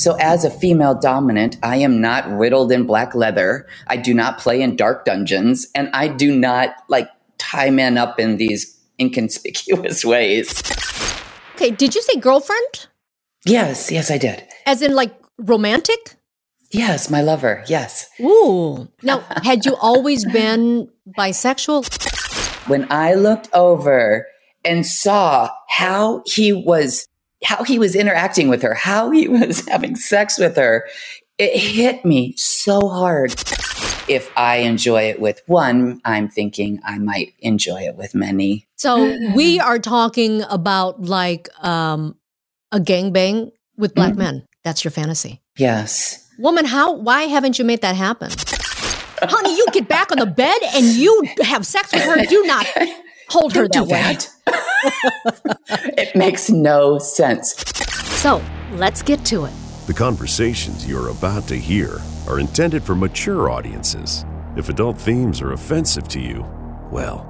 So, as a female dominant, I am not riddled in black leather. I do not play in dark dungeons, and I do not like tie men up in these inconspicuous ways. Okay, did you say girlfriend? Yes, yes, I did. As in like romantic? Yes, my lover. Yes. Ooh. Now, had you always been bisexual? When I looked over and saw how he was how he was interacting with her, how he was having sex with her, it hit me so hard. If I enjoy it with one, I'm thinking I might enjoy it with many. So we are talking about like um, a gangbang with black mm-hmm. men. That's your fantasy. Yes. Woman, how why haven't you made that happen? Honey, you get back on the bed and you have sex with her. Do not hold her Don't that, that. it makes no sense. So let's get to it. The conversations you're about to hear are intended for mature audiences. If adult themes are offensive to you, well,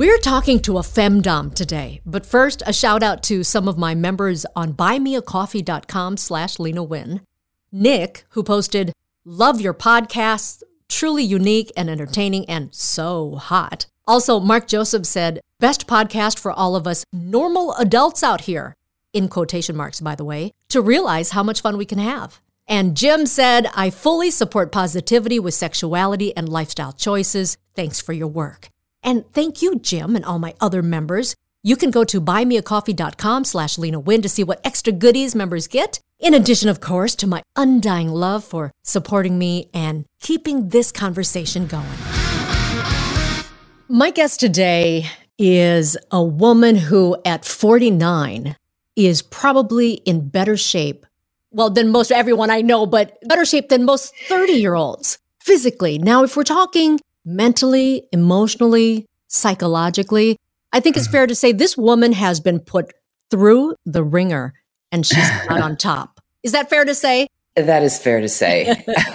We're talking to a femdom today, but first, a shout out to some of my members on buymeacoffee.com slash Lena Wynn. Nick, who posted, love your podcast, truly unique and entertaining and so hot. Also, Mark Joseph said, best podcast for all of us normal adults out here, in quotation marks, by the way, to realize how much fun we can have. And Jim said, I fully support positivity with sexuality and lifestyle choices. Thanks for your work. And thank you, Jim, and all my other members. You can go to buymeacoffee.com slash Lena Wynn to see what extra goodies members get. In addition, of course, to my undying love for supporting me and keeping this conversation going. My guest today is a woman who, at 49, is probably in better shape, well, than most everyone I know, but better shape than most 30 year olds physically. Now, if we're talking mentally, emotionally, psychologically. I think it's mm-hmm. fair to say this woman has been put through the wringer and she's not on top. Is that fair to say? That is fair to say.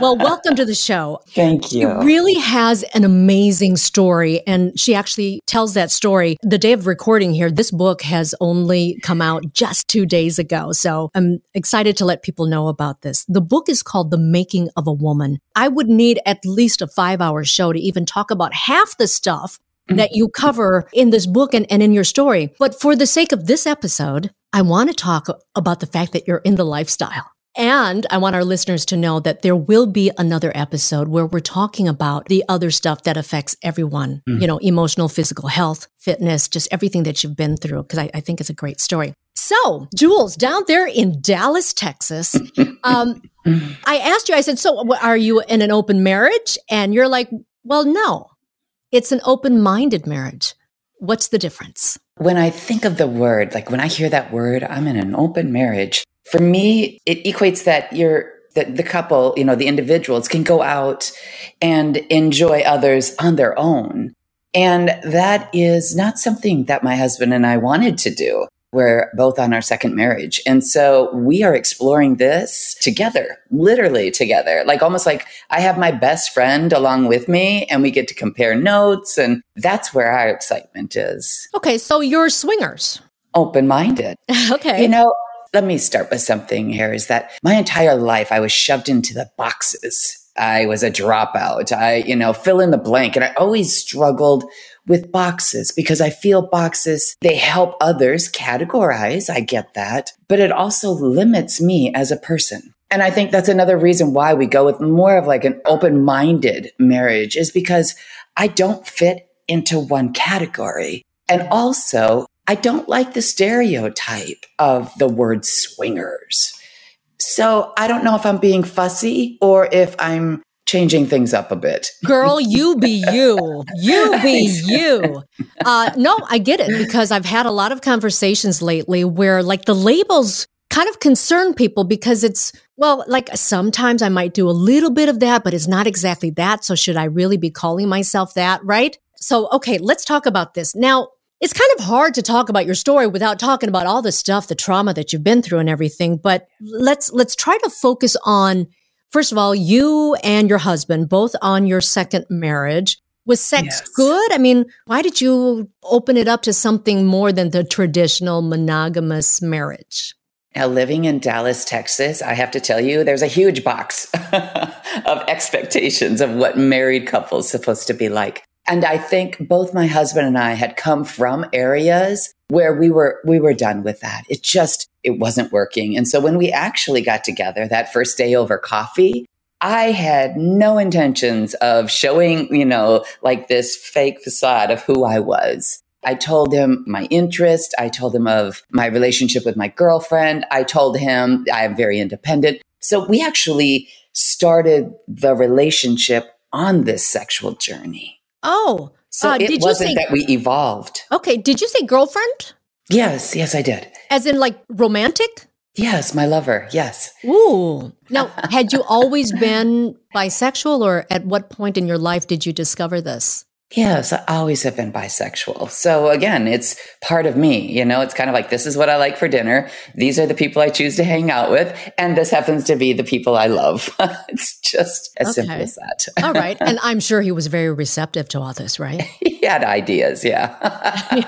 well, welcome to the show. Thank you. It really has an amazing story. And she actually tells that story the day of recording here. This book has only come out just two days ago. So I'm excited to let people know about this. The book is called The Making of a Woman. I would need at least a five hour show to even talk about half the stuff mm-hmm. that you cover in this book and, and in your story. But for the sake of this episode, I want to talk about the fact that you're in the lifestyle. And I want our listeners to know that there will be another episode where we're talking about the other stuff that affects everyone, mm. you know, emotional, physical health, fitness, just everything that you've been through, because I, I, think it's a great story. So, Jules, down there in Dallas, Texas, um, I asked you, I said, So, are you in an open marriage? And you're like, Well, no, it's an open minded marriage. What's the difference? When I think of the word, like when I hear that word, I'm in an open marriage. For me, it equates that you're that the couple, you know, the individuals can go out and enjoy others on their own. And that is not something that my husband and I wanted to do. We're both on our second marriage. And so we are exploring this together, literally together, like almost like I have my best friend along with me and we get to compare notes. And that's where our excitement is. Okay. So you're swingers. Open minded. okay. You know, let me start with something here is that my entire life I was shoved into the boxes. I was a dropout. I, you know, fill in the blank. And I always struggled with boxes because I feel boxes, they help others categorize. I get that, but it also limits me as a person. And I think that's another reason why we go with more of like an open minded marriage is because I don't fit into one category. And also I don't like the stereotype of the word swingers. So I don't know if I'm being fussy or if I'm changing things up a bit. Girl, you be you. You be you. Uh, no, I get it because I've had a lot of conversations lately where like the labels kind of concern people because it's, well, like sometimes I might do a little bit of that, but it's not exactly that. So should I really be calling myself that? Right. So, okay, let's talk about this. Now, it's kind of hard to talk about your story without talking about all the stuff, the trauma that you've been through and everything, but let's let's try to focus on first of all, you and your husband both on your second marriage. Was sex yes. good? I mean, why did you open it up to something more than the traditional monogamous marriage? Now, living in Dallas, Texas, I have to tell you, there's a huge box of expectations of what married couples supposed to be like. And I think both my husband and I had come from areas where we were, we were done with that. It just, it wasn't working. And so when we actually got together that first day over coffee, I had no intentions of showing, you know, like this fake facade of who I was. I told him my interest. I told him of my relationship with my girlfriend. I told him I am very independent. So we actually started the relationship on this sexual journey. Oh, so uh, it wasn't say, that we evolved. Okay. Did you say girlfriend? Yes. Yes, I did. As in like romantic? Yes, my lover. Yes. Ooh. Now, had you always been bisexual or at what point in your life did you discover this? Yes, I always have been bisexual. So again, it's part of me. You know, it's kind of like this is what I like for dinner. These are the people I choose to hang out with. And this happens to be the people I love. it's just as okay. simple as that. all right. And I'm sure he was very receptive to all this, right? he had ideas. Yeah.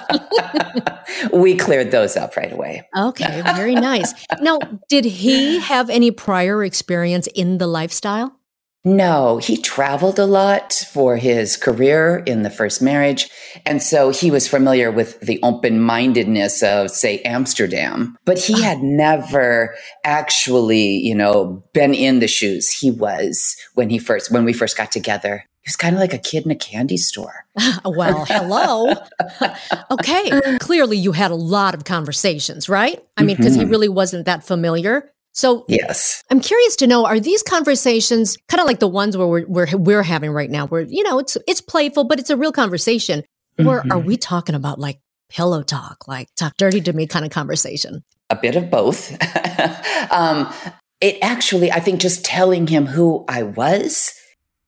we cleared those up right away. Okay. Very nice. Now, did he have any prior experience in the lifestyle? No, he traveled a lot for his career in the first marriage. And so he was familiar with the open mindedness of, say, Amsterdam, but he had never actually, you know, been in the shoes he was when he first, when we first got together. He was kind of like a kid in a candy store. well, hello. okay. Clearly, you had a lot of conversations, right? I mean, because mm-hmm. he really wasn't that familiar. So yes, I'm curious to know: Are these conversations kind of like the ones where we're, we're we're having right now? Where you know it's it's playful, but it's a real conversation. Mm-hmm. Or are we talking about like pillow talk, like talk dirty to me kind of conversation? A bit of both. um, it actually, I think, just telling him who I was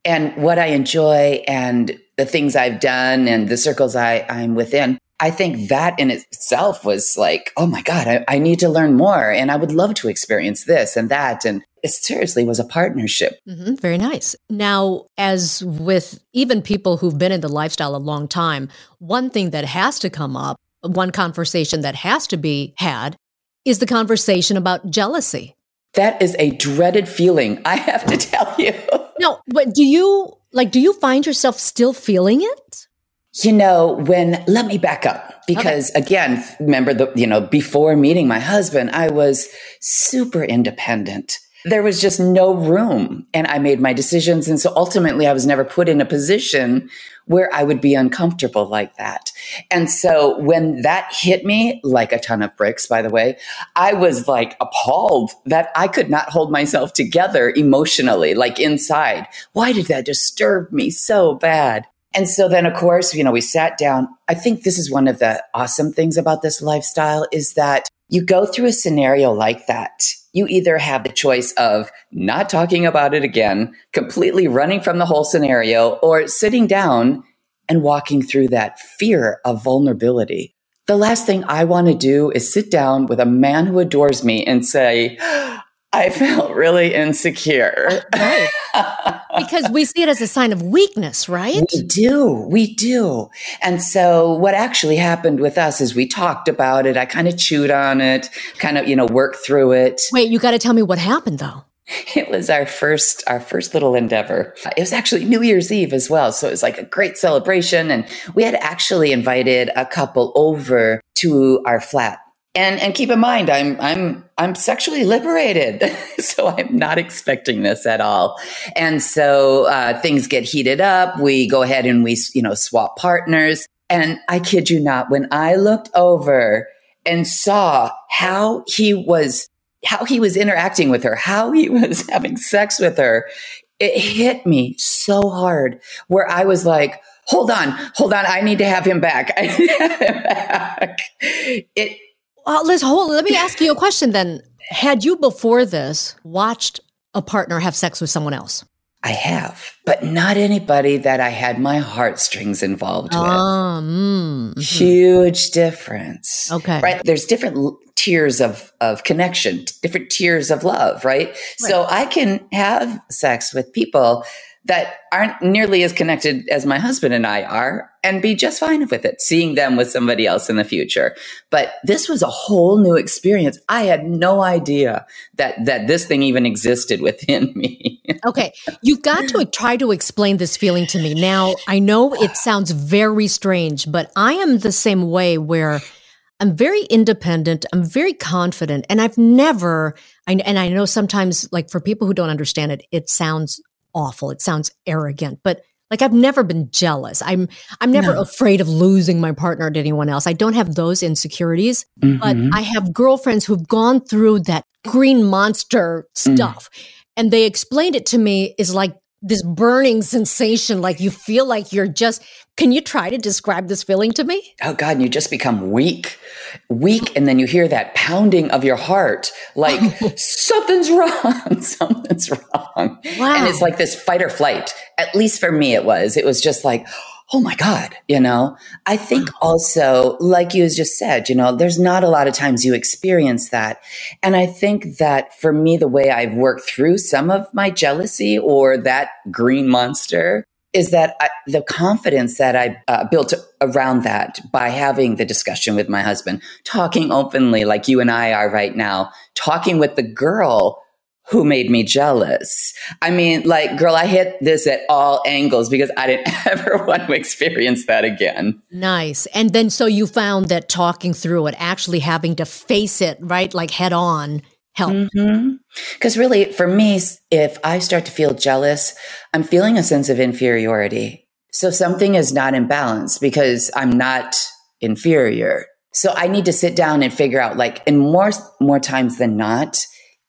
and what I enjoy and the things I've done and the circles I, I'm within I think that in itself was like, oh my God, I, I, need to learn more. And I would love to experience this and that. And it seriously was a partnership. Mm-hmm, very nice. Now, as with even people who've been in the lifestyle a long time, one thing that has to come up, one conversation that has to be had, is the conversation about jealousy. That is a dreaded feeling, I have to tell you. no, but do you like, do you find yourself still feeling it? You know, when, let me back up because okay. again, remember the, you know, before meeting my husband, I was super independent. There was just no room and I made my decisions. And so ultimately I was never put in a position where I would be uncomfortable like that. And so when that hit me like a ton of bricks, by the way, I was like appalled that I could not hold myself together emotionally, like inside. Why did that disturb me so bad? And so then, of course, you know, we sat down. I think this is one of the awesome things about this lifestyle is that you go through a scenario like that. You either have the choice of not talking about it again, completely running from the whole scenario, or sitting down and walking through that fear of vulnerability. The last thing I want to do is sit down with a man who adores me and say, I felt really insecure. Oh, right. because we see it as a sign of weakness, right? We do. We do. And so what actually happened with us is we talked about it. I kind of chewed on it, kind of, you know, worked through it. Wait, you got to tell me what happened though. It was our first our first little endeavor. It was actually New Year's Eve as well, so it was like a great celebration and we had actually invited a couple over to our flat and and keep in mind i'm i'm i'm sexually liberated so i'm not expecting this at all. And so uh, things get heated up. We go ahead and we you know swap partners. And i kid you not when i looked over and saw how he was how he was interacting with her how he was having sex with her it hit me so hard where i was like hold on hold on i need to have him back i need to have him back. It well, let's hold. Let me ask you a question then. Had you before this watched a partner have sex with someone else? I have, but not anybody that I had my heartstrings involved with. Um, mhm. Huge difference. Okay. Right. There's different tiers of, of connection, different tiers of love, right? So I can have sex with people that aren't nearly as connected as my husband and I are and be just fine with it, seeing them with somebody else in the future. But this was a whole new experience. I had no idea that, that this thing even existed within me. Okay, you've got to try to explain this feeling to me. Now, I know it sounds very strange, but I am the same way where I'm very independent, I'm very confident, and I've never, I, and I know sometimes, like for people who don't understand it, it sounds awful, it sounds arrogant, but like I've never been jealous. I'm I'm never No. afraid of losing my partner to anyone else. I don't have those insecurities, but Mhm. I have girlfriends who've gone through that green monster stuff. And they explained it to me is like this burning sensation, like you feel like you're just. Can you try to describe this feeling to me? Oh God, and you just become weak, weak, and then you hear that pounding of your heart, like something's wrong, something's wrong, Wow. and it's like this fight or flight. At least for me, it was. It was just like, oh my God, you know. I think also, like you just said, you know, there's not a lot of times you experience that, and I think that for me, the way I've worked through some of my jealousy or that green monster is that I, the confidence that I uh, built around that by having the discussion with my husband, talking openly like you and I are right now, talking with the girl who made me jealous. I mean, like, girl, I hit this at all angles because I didn't ever want to experience that again. Nice. And then so you found that talking through it, actually having to face it, right, like head on, helped. Mm-hmm. Because really, for me, if I start to feel jealous, I'm feeling a sense of inferiority. So something is not in balance because I'm not inferior. So I need to sit down and figure out, like, and more more times than not,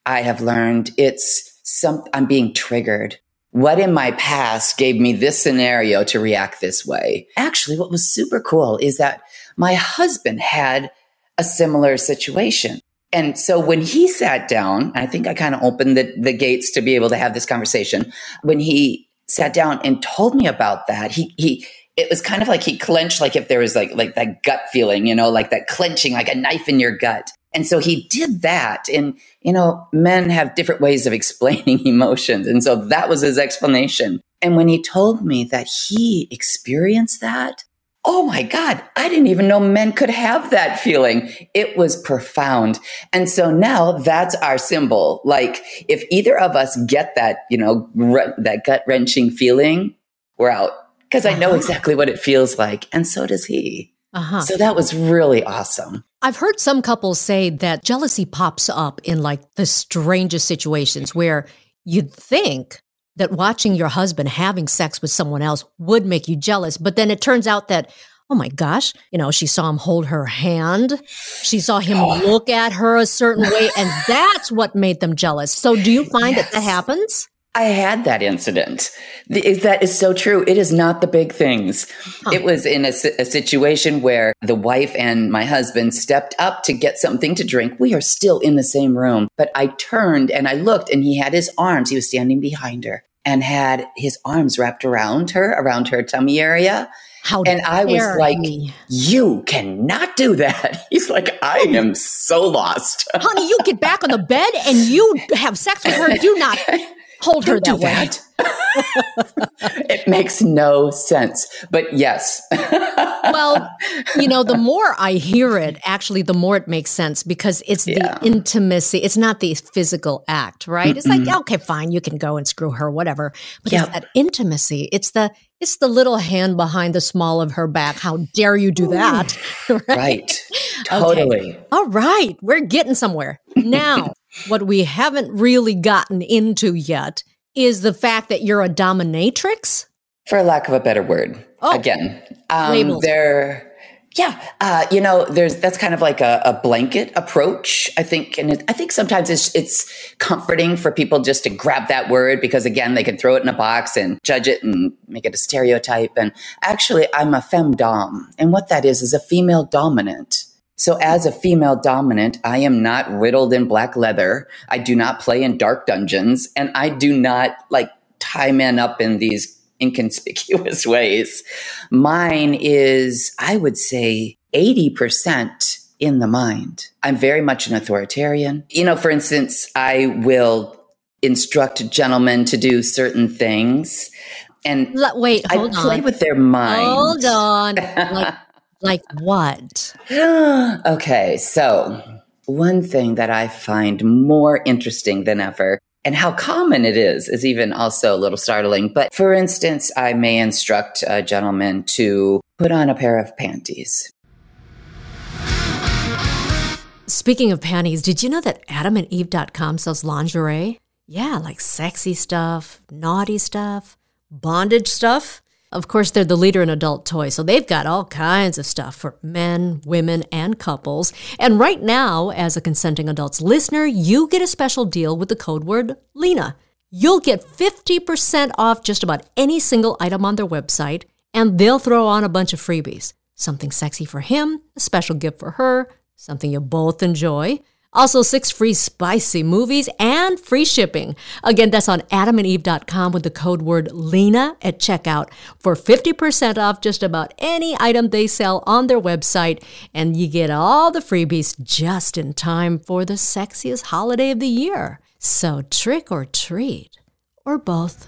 I have learned it's some I'm being triggered. What in my past gave me this scenario to react this way? Actually, what was super cool is that my husband had a similar situation. And so when he sat down, I think I kind of opened the, the gates to be able to have this conversation. When he sat down and told me about that, he, he, it was kind of like he clenched, like if there was like, like that gut feeling, you know, like that clenching, like a knife in your gut. And so he did that. And, you know, men have different ways of explaining emotions. And so that was his explanation. And when he told me that he experienced that, oh my God, I didn't even know men could have that feeling. It was profound. And so now that's our symbol. Like if either of us get that, you know, re- that gut wrenching feeling, we're out. Because I know Uh-huh. exactly what it feels like. And so does he. Uh-huh. So that was really awesome. I've heard some couples say that jealousy pops up in like the strangest situations where you'd think that watching your husband having sex with someone else would make you jealous. But then it turns out that, oh my gosh, you know, she saw him hold her hand. She saw him look at her a certain way. And that's what made them jealous. So do you find that that happens? I had that incident. That is so true. It is not the big things. It was in a, a situation where the wife and my husband stepped up to get something to drink. We are still in the same room, but I turned and I looked and he had his arms, he was standing behind her and had his arms wrapped around her, around her tummy area. How And I was like. You cannot do that. He's like, I am so lost. honey, you get back on the bed and you have sex with her. Do not hold her that do way. that. it makes no sense. But yes. well, you know, the more I hear it, actually, the more it makes sense because it's Yeah. the intimacy. It's not the physical act, right? It's like, okay, fine, you can go and screw her, whatever. But Yep. it's that intimacy. It's the it's the little hand behind the small of her back. How dare you do that? right? right. Totally. All right, we're getting somewhere. Now, what we haven't really gotten into yet is the fact that you're a dominatrix. For lack of a better word. Oh. Again. Um there yeah, uh, you know, there's that's kind of like a, a blanket approach, I think, and it, I think sometimes it's it's comforting for people just to grab that word because again, they can throw it in a box and judge it and make it a stereotype. And actually, I'm a femdom, and what that is is a female dominant. So as a female dominant, I am not riddled in black leather. I do not play in dark dungeons and I do not like tie men up in these inconspicuous ways. Mine is, I would say 80% in the mind. I'm very much an authoritarian. You know, for instance, I will instruct gentlemen to do certain things and L- wait, hold I play on. with their mind. Hold on. Like, like what? okay, so one thing that I find more interesting than ever, and how common it is, is even also a little startling. But for instance, I may instruct a gentleman to put on a pair of panties. Speaking of panties, did you know that adamandeve.com sells lingerie? Yeah, like sexy stuff, naughty stuff, bondage stuff. Of course, they're the leader in adult toys, so they've got all kinds of stuff for men, women, and couples. And right now, as a consenting adults listener, you get a special deal with the code word LENA. You'll get 50% off just about any single item on their website, and they'll throw on a bunch of freebies. Something sexy for him, a special gift for her, something you both enjoy. Also, six free spicy movies and free shipping. Again, that's on adamandeve.com with the code word LENA at checkout for 50% off just about any item they sell on their website. And you get all the freebies just in time for the sexiest holiday of the year. So, trick or treat, or both.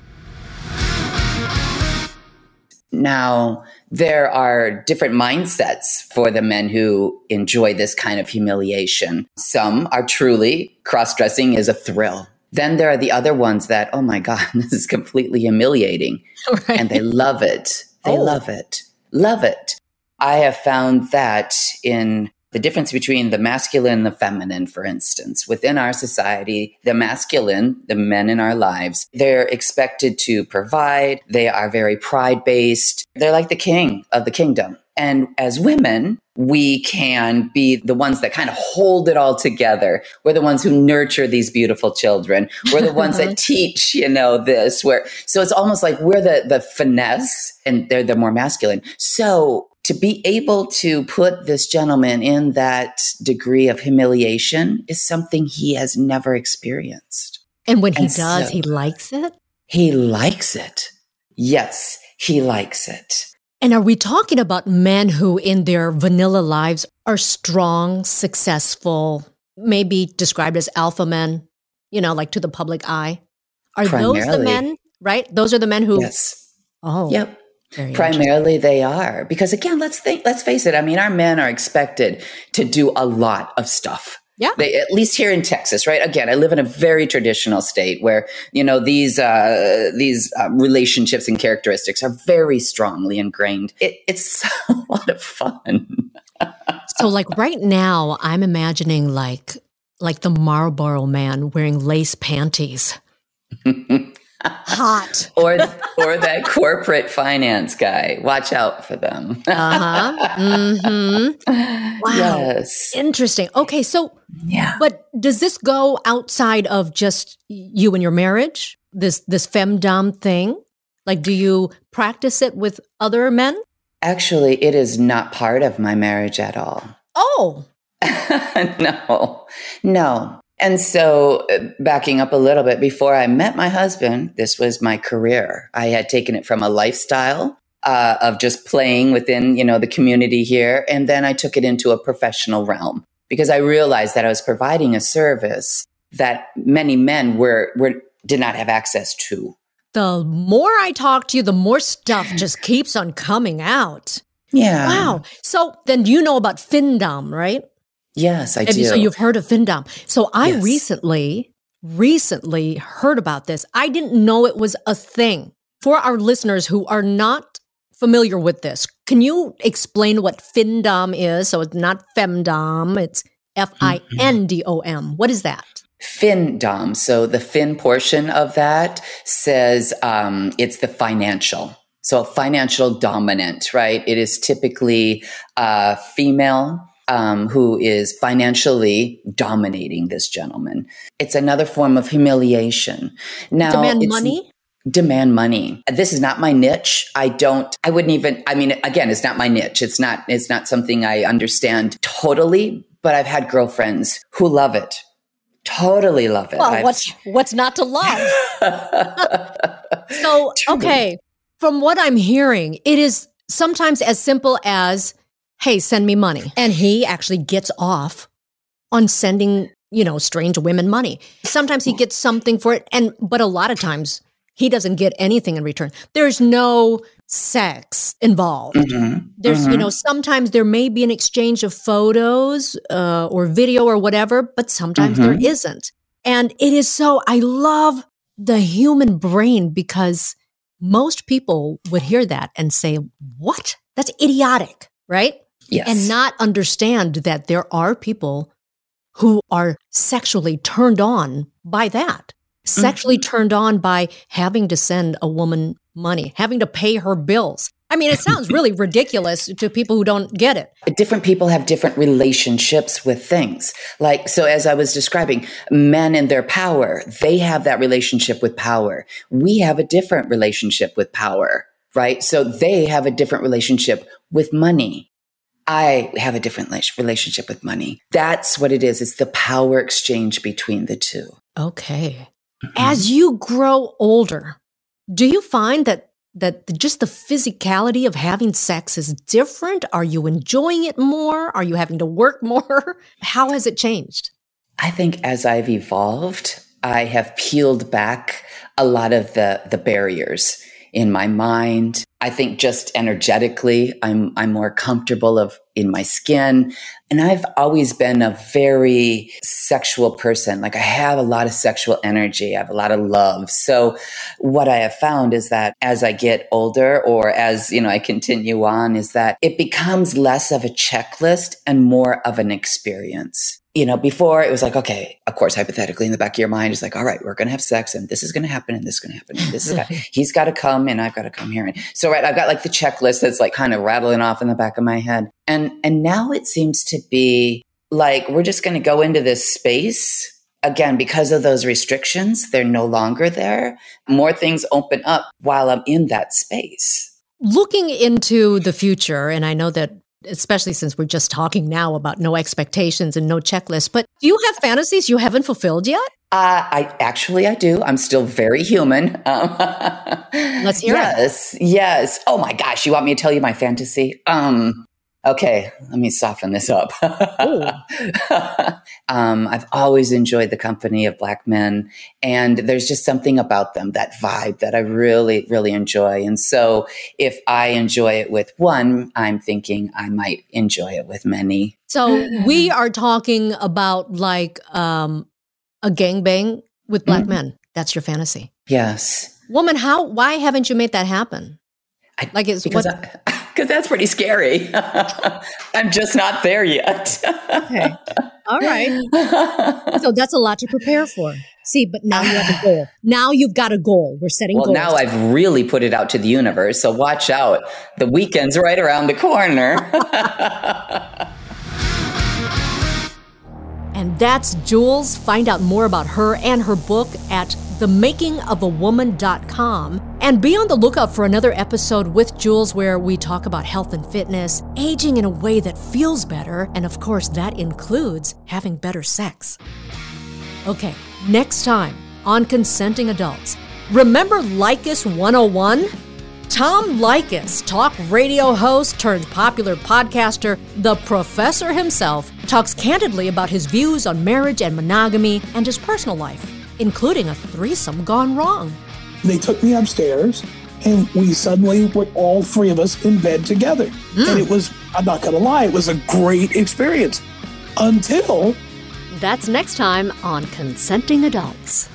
Now, there are different mindsets for the men who enjoy this kind of humiliation. Some are truly cross dressing is a thrill. Then there are the other ones that, oh my God, this is completely humiliating. Right. And they love it. They Oh. love it. Love it. I have found that in the difference between the masculine and the feminine, for instance, within our society, the masculine, the men in our lives, they're expected to provide. They are very pride based. They're like the king of the kingdom. And as women, we can be the ones that kind of hold it all together. We're the ones who nurture these beautiful children. We're the ones that teach, you know, this where, so it's almost like we're the, the finesse and they're the more masculine. So to be able to put this gentleman in that degree of humiliation is something he has never experienced. And when he And does, so- he likes it. He likes it. Yes, he likes it. And are we talking about men who, in their vanilla lives, are strong, successful, maybe described as alpha men, you know, like to the public eye? Are those the men, right? Those are the men who, Yes. oh, Yep. Very. Primarily they are. Because again, let's think let's face it. I mean, our men are expected to do a lot of stuff. Yeah. They, at least here in Texas, right? Again, I live in a very traditional state where you know these uh, these uh, relationships and characteristics are very strongly ingrained. It, it's a lot of fun. So, like right now, I'm imagining like like the Marlboro man wearing lace panties. Hot. or or that corporate finance guy. Watch out for them. Uh huh. mm-hmm. Wow. Yes. Interesting. Okay, so Yeah. But does this go outside of just you and your marriage? This this femdom thing? Like do you practice it with other men? Actually, it is not part of my marriage at all. Oh. no, no. And so, uh, backing up a little bit, before I met my husband, this was my career. I had taken it from a lifestyle uh, of just playing within, you know, the community here, and then I took it into a professional realm because I realized that I was providing a service that many men were were did not have access to. The more I talk to you, the more stuff just keeps on coming out. Yeah. Wow. So then you know about Findom, right? Yes, I Have do. So you've heard of Findom. So I Yes. recently, recently heard about this. I didn't know it was a thing. For our listeners who are not familiar with this, can you explain what Findom is? So it's not Femdom, it's F I N D O M. What is that? FinDom. So the fin portion of that says um, it's the financial. So a financial dominant, right? It is typically a female um, who is financially dominating this gentleman. It's another form of humiliation. Now, Demand money? demand money. This is not my niche. I don't, I wouldn't even, I mean, again, it's not my niche. It's not, it's not something I understand totally, but I've had girlfriends who love it. Totally love it. Well, I've- what's what's not to love? so, okay, from what I'm hearing, it is sometimes as simple as, "Hey, send me money," and he actually gets off on sending, you know, strange women money. Sometimes he gets something for it, and but a lot of times he doesn't get anything in return. There's no sex involved. Mhm, There's, you mhm. know, sometimes there may be an exchange of photos uh, or video or whatever, but sometimes there Mhm. isn't. And it is so, I love the human brain because most people would hear that and say, What? That's idiotic, right? Yes. And not understand that there are people who are sexually turned on by that, sexually Mm-hmm. turned on by having to send a woman money, having to pay her bills. I mean, it sounds really ridiculous to people who don't get it. different people have different relationships with things. Like, so as I was describing, men and their power, they have that relationship with power. We have a different relationship with power, right? So they have a different relationship with money. I have a different relationship with money. That's what it is. It's the power exchange between the two. Okay. Mm-hmm. As you grow older, do you find that that just the physicality of having sex is different? Are you enjoying it more? Are you having to work more? How has it changed? I think as I've evolved, I have peeled back a lot of the the barriers in my mind. I think just energetically, I'm I'm more comfortable of in my skin. And I've always been a very sexual person. Like I have a lot of sexual energy. I have a lot of love. So what I have found is that as I get older or as, you know, I continue on is that it becomes less of a checklist and more of an experience you know, before it was like, okay, of course, hypothetically in the back of your mind is like, all right, we're going to have sex and this is going to happen and this is going to happen. And this is, gonna, he's got to come and I've got to come here. And so, right, I've got like the checklist that's like kind of rattling off in the back of my head. And, and now it seems to be like, we're just going to go into this space again, because of those restrictions, they're no longer there. More things open up while I'm in that space. Looking into the future, and I know that especially since we're just talking now about no expectations and no checklist, but do you have fantasies you haven't fulfilled yet? Uh, I actually I do. I'm still very human. Um, Let's hear it. yes, Yes. Oh my gosh, you want me to tell you my fantasy? Um. Okay, let me soften this up. um, I've always enjoyed the company of black men, and there's just something about them, that vibe that I really, really enjoy. And so, if I enjoy it with one, I'm thinking I might enjoy it with many. So we are talking about like um, a gangbang with black Mhm. men. That's your fantasy. Yes. Woman, how why haven't you made that happen? I- Like it's because what because that's pretty scary. I'm just not there yet. Okay. All right. So that's a lot to prepare for. See, but now you have a goal. Now you've got a goal. We're setting well, goals. now I've really put it out to the universe. So watch out. The weekend's right around the corner. And that's Jules. Find out more about her and her book at themakingofawoman.com. And be on the lookout for another episode with Jules where we talk about health and fitness, aging in a way that feels better, and of course, that includes having better sex. Okay, next time on Consenting Adults. Remember Leykis 101? Tom Leykis, talk radio host turned popular podcaster, the professor himself, talks candidly about his views on marriage and monogamy and his personal life, including a threesome gone wrong. They took me upstairs and we suddenly were all three of us in bed together. Hmm. And it was, I'm not going to lie, it was a great experience until That's next time on Consenting Adults.